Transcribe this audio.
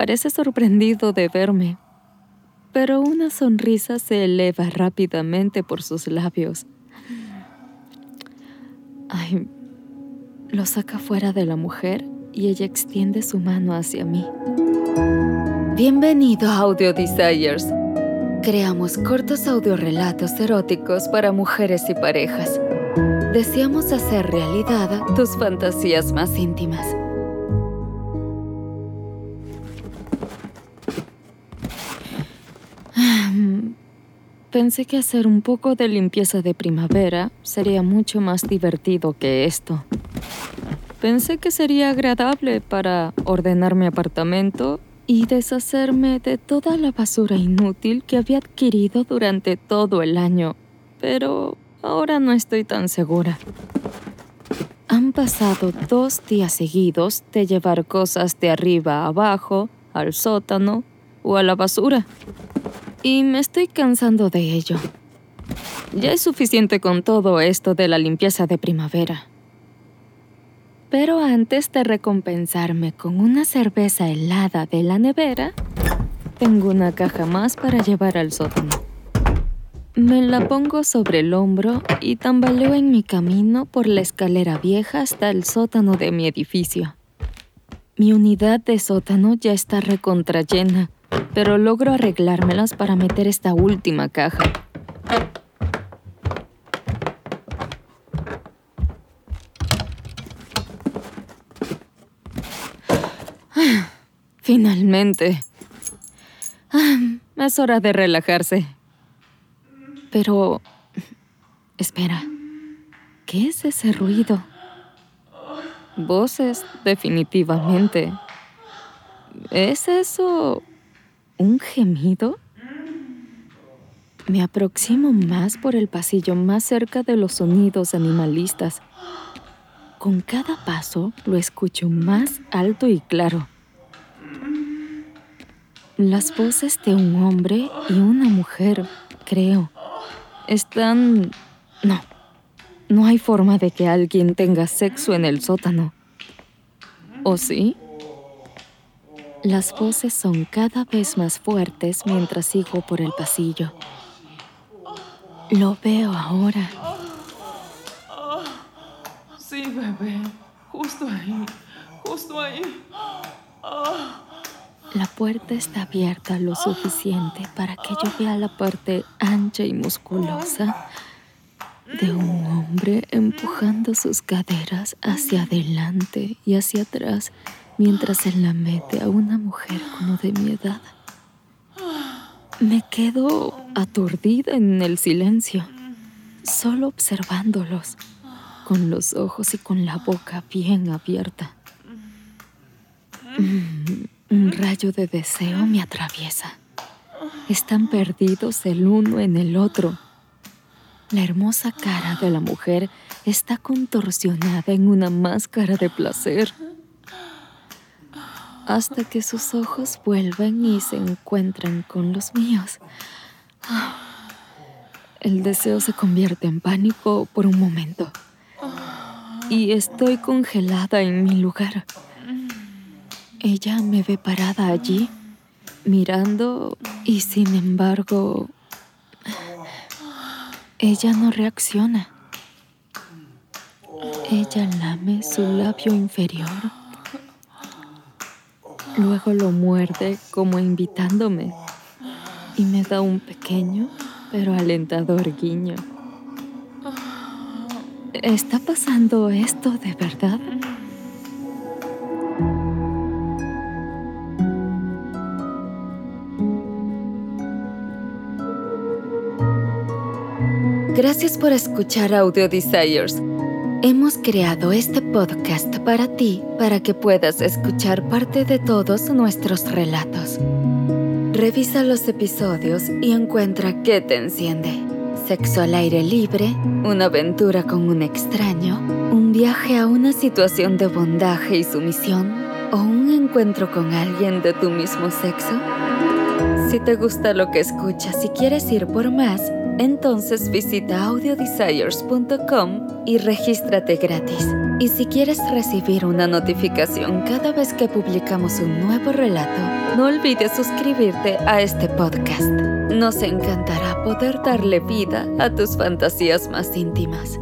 parece sorprendido de verme, pero una sonrisa se eleva rápidamente por sus labios. Ay, lo saca fuera de la mujer y ella extiende su mano hacia mí. Bienvenido a Audio Desires. Creamos cortos audiorelatos eróticos para mujeres y parejas. Deseamos hacer realidad tus fantasías más íntimas. Pensé que hacer un poco de limpieza de primavera sería mucho más divertido que esto. Pensé que sería agradable para ordenar mi apartamento y deshacerme de toda la basura inútil que había adquirido durante todo el año, pero ahora no estoy tan segura. Han pasado dos días seguidos de llevar cosas de arriba a abajo, al sótano o a la basura y me estoy cansando de ello. Ya es suficiente con todo esto de la limpieza de primavera. Pero antes de recompensarme con una cerveza helada de la nevera, tengo una caja más para llevar al sótano. Me la pongo sobre el hombro y tambaleo en mi camino por la escalera vieja hasta el sótano de mi edificio. Mi unidad de sótano ya está recontrayena pero logro arreglármelas para meter esta última caja. Finalmente. Es hora de relajarse. Pero... Espera. ¿Qué es ese ruido? Voces, definitivamente. ¿Es eso ¿Un gemido? Me aproximo más por el pasillo más cerca de los sonidos animalistas. Con cada paso lo escucho más alto y claro. Las voces de un hombre y una mujer, creo, están... No, no hay forma de que alguien tenga sexo en el sótano. ¿O sí? Las voces son cada vez más fuertes mientras sigo por el pasillo. Lo veo ahora. Sí, bebé. Justo ahí. Justo ahí. La puerta está abierta lo suficiente para que yo vea la parte ancha y musculosa de un hombre empujando sus caderas hacia adelante y hacia atrás mientras él la mete a una mujer como de mi edad. Me quedo aturdida en el silencio, solo observándolos, con los ojos y con la boca bien abierta. Mm, un rayo de deseo me atraviesa. Están perdidos el uno en el otro. La hermosa cara de la mujer está contorsionada en una máscara de placer hasta que sus ojos vuelven y se encuentran con los míos. El deseo se convierte en pánico por un momento y estoy congelada en mi lugar. Ella me ve parada allí, mirando y sin embargo, ella no reacciona. Ella lame su labio inferior Luego lo muerde como invitándome y me da un pequeño pero alentador guiño. ¿Está pasando esto de verdad? Gracias por escuchar Audio Desires. Hemos creado este podcast para ti para que puedas escuchar parte de todos nuestros relatos. Revisa los episodios y encuentra qué te enciende. Sexo al aire libre, una aventura con un extraño, un viaje a una situación de bondaje y sumisión o un encuentro con alguien de tu mismo sexo. Si te gusta lo que escuchas y quieres ir por más, Entonces visita audiodesires.com y regístrate gratis. Y si quieres recibir una notificación cada vez que publicamos un nuevo relato, no olvides suscribirte a este podcast. Nos encantará poder darle vida a tus fantasías más íntimas.